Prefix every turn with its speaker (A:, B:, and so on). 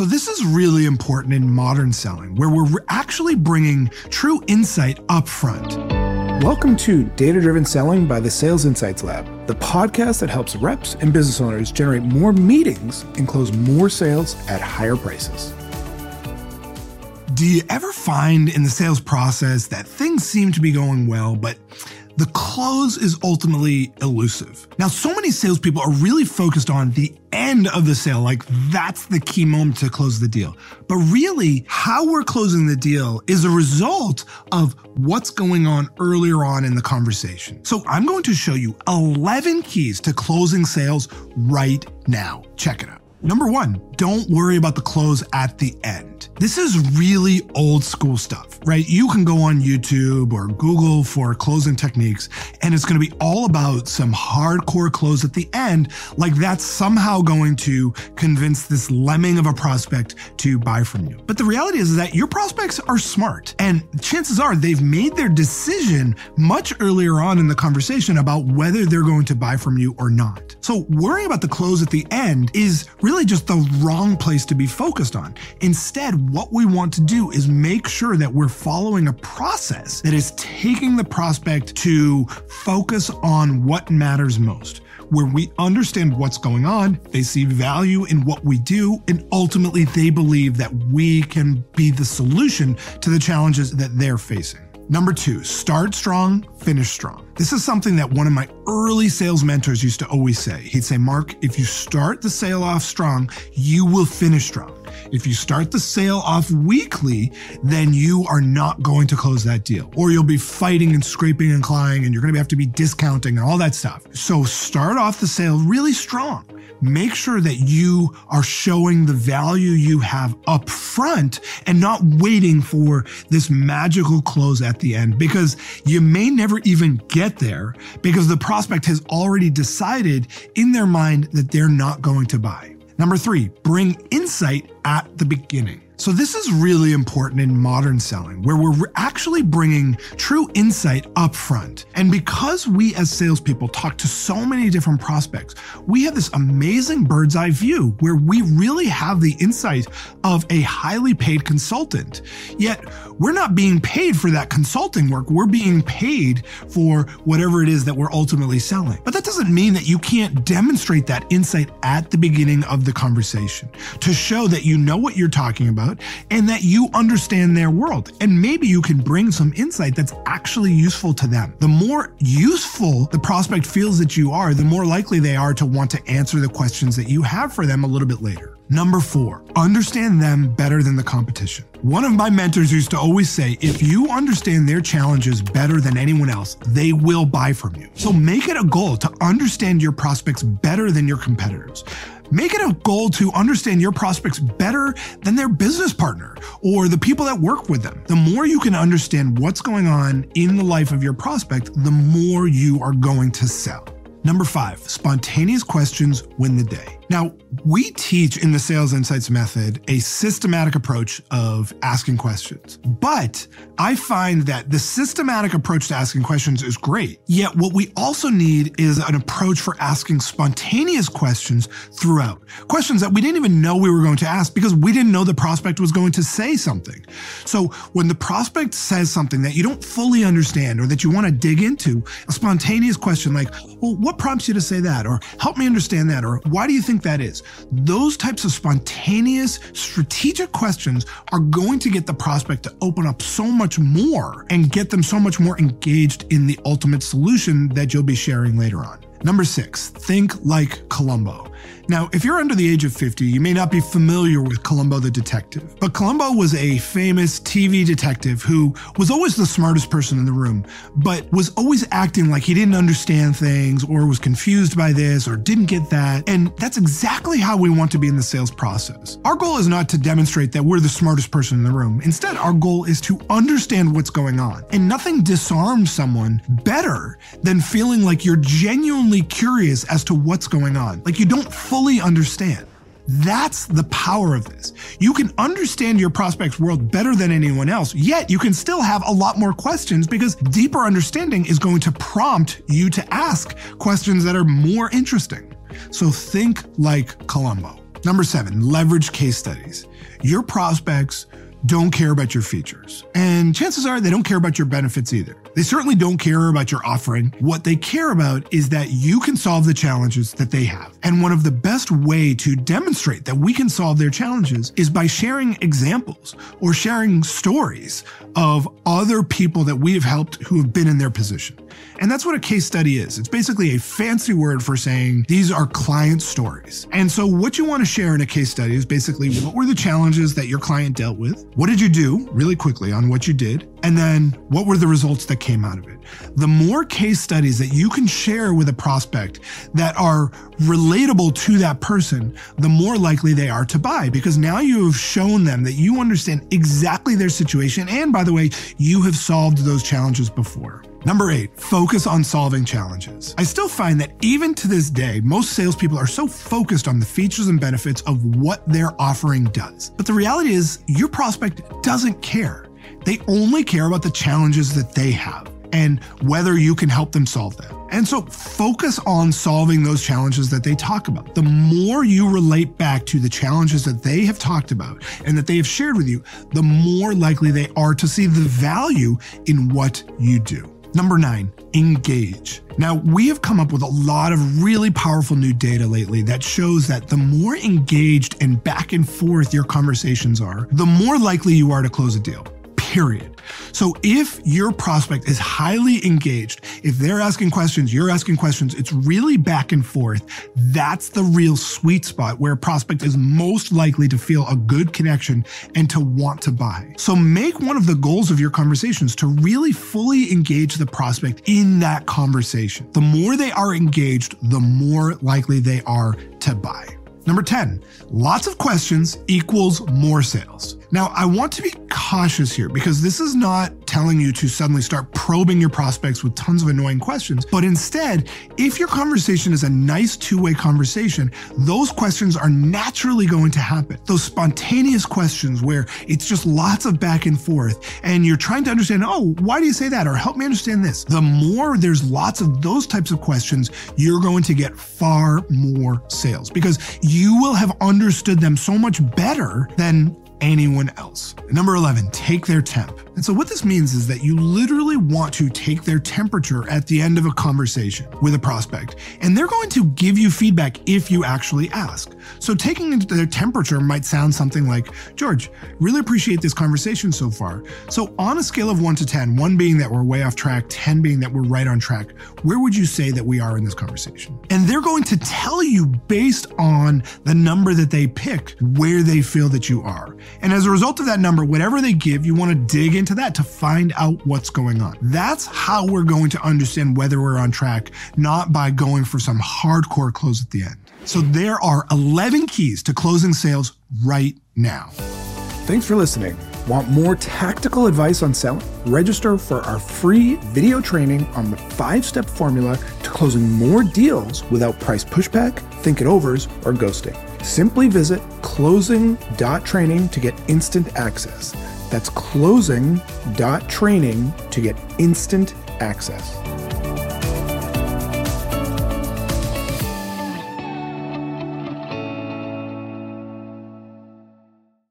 A: So, this is really important in modern selling, where we're actually bringing true insight up front.
B: Welcome to Data Driven Selling by the Sales Insights Lab, the podcast that helps reps and business owners generate more meetings and close more sales at higher prices.
A: Do you ever find in the sales process that things seem to be going well, but the close is ultimately elusive. Now, so many salespeople are really focused on the end of the sale, like that's the key moment to close the deal. But really, how we're closing the deal is a result of what's going on earlier on in the conversation. So, I'm going to show you 11 keys to closing sales right now. Check it out. Number one, don't worry about the close at the end. This is really old school stuff, right? You can go on YouTube or Google for closing techniques, and it's going to be all about some hardcore close at the end, like that's somehow going to convince this lemming of a prospect to buy from you. But the reality is that your prospects are smart, and chances are they've made their decision much earlier on in the conversation about whether they're going to buy from you or not. So worrying about the close at the end is really just the wrong place to be focused on. Instead, what we want to do is make sure that we're following a process that is taking the prospect to focus on what matters most where we understand what's going on, they see value in what we do, and ultimately they believe that we can be the solution to the challenges that they're facing. Number two, start strong, finish strong. This is something that one of my early sales mentors used to always say. He'd say, Marc, if you start the sale off strong, you will finish strong. If you start the sale off weakly, then you are not going to close that deal, or you'll be fighting and scraping and clawing, and you're going to have to be discounting and all that stuff. So start off the sale really strong make sure that you are showing the value you have up front and not waiting for this magical close at the end because you may never even get there because the prospect has already decided in their mind that they're not going to buy. Number three, bring insight at the beginning. So, this is really important in modern selling, where we're actually bringing true insight up front. And because we as salespeople talk to so many different prospects, we have this amazing bird's eye view where we really have the insight of a highly paid consultant. Yet, we're not being paid for that consulting work. We're being paid for whatever it is that we're ultimately selling. But that doesn't mean that you can't demonstrate that insight at the beginning of the conversation to show that you know what you're talking about and that you understand their world. And maybe you can bring some insight that's actually useful to them. The more useful the prospect feels that you are, the more likely they are to want to answer the questions that you have for them a little bit later. Number four, understand them better than the competition. One of my mentors used to always say, if you understand their challenges better than anyone else, they will buy from you. So make it a goal to understand your prospects better than your competitors. Make it a goal to understand your prospects better than their business partner or the people that work with them. The more you can understand what's going on in the life of your prospect, the more you are going to sell. Number five, spontaneous questions win the day. Now, we teach in the Sales Insights method a systematic approach of asking questions. But I find that the systematic approach to asking questions is great. Yet, what we also need is an approach for asking spontaneous questions throughout. Questions that we didn't even know we were going to ask because we didn't know the prospect was going to say something. So, when the prospect says something that you don't fully understand or that you want to dig into, a spontaneous question like, well, what prompts you to say that? Or help me understand that? Or why do you think that is? Those types of spontaneous, strategic questions are going to get the prospect to open up so much more and get them so much more engaged in the ultimate solution that you'll be sharing later on. Number six, think like Columbo. Now, if you're under the age of 50, you may not be familiar with Columbo the detective, but Columbo was a famous TV detective who was always the smartest person in the room, but was always acting like he didn't understand things or was confused by this or didn't get that. And that's exactly how we want to be in the sales process. Our goal is not to demonstrate that we're the smartest person in the room. Instead, our goal is to understand what's going on. And nothing disarms someone better than feeling like you're genuinely curious as to what's going on. Like you don't fully understand. That's the power of this. You can understand your prospect's world better than anyone else, yet you can still have a lot more questions because deeper understanding is going to prompt you to ask questions that are more interesting. So think like Columbo. Number seven, leverage case studies. Your prospects don't care about your features. And chances are they don't care about your benefits either. They certainly don't care about your offering. What they care about is that you can solve the challenges that they have. And one of the best way to demonstrate that we can solve their challenges is by sharing examples or sharing stories of other people that we have helped who have been in their position. And that's what a case study is. It's basically a fancy word for saying these are client stories. And so what you want to share in a case study is basically what were the challenges that your client dealt with? What did you do really quickly on what you did? And then what were the results that came out of it? The more case studies that you can share with a prospect that are relatable to that person, the more likely they are to buy because now you have shown them that you understand exactly their situation. And by the way, you have solved those challenges before. Number eight, focus on solving challenges. I still find that even to this day, most salespeople are so focused on the features and benefits of what their offering does. But the reality is, your prospect doesn't care. They only care about the challenges that they have and whether you can help them solve them. And so focus on solving those challenges that they talk about. The more you relate back to the challenges that they have talked about and that they have shared with you, the more likely they are to see the value in what you do. Number nine, engage. Now, we have come up with a lot of really powerful new data lately that shows that the more engaged and back and forth your conversations are, the more likely you are to close a deal period. So if your prospect is highly engaged, if they're asking questions, you're asking questions, it's really back and forth. That's the real sweet spot where a prospect is most likely to feel a good connection and to want to buy. So make one of the goals of your conversations to really fully engage the prospect in that conversation. The more they are engaged, the more likely they are to buy. Number 10, lots of questions equals more sales. Now, I want to be cautious here because this is not telling you to suddenly start probing your prospects with tons of annoying questions, but instead, if your conversation is a nice two way conversation, those questions are naturally going to happen. Those spontaneous questions where it's just lots of back and forth and you're trying to understand, oh, why do you say that? Or help me understand this. The more there's lots of those types of questions, you're going to get far more sales because you will have understood them so much better than anyone else. Number 11, take their temp. And so, what this means is that you literally want to take their temperature at the end of a conversation with a prospect, and they're going to give you feedback if you actually ask. So, taking their temperature might sound something like George, really appreciate this conversation so far. So, on a scale of one to 10, one being that we're way off track, 10 being that we're right on track, where would you say that we are in this conversation? And they're going to tell you based on the number that they pick where they feel that you are. And as a result of that number, whatever they give, you want to dig into that to find out what's going on. That's how we're going to understand whether we're on track, not by going for some hardcore close at the end. So there are 11 keys to closing sales right now.
B: Thanks for listening. Want more tactical advice on selling? Register for our free video training on the five step formula to closing more deals without price pushback, think it overs, or ghosting. Simply visit closing.training to get instant access. That's closing.training to get instant access.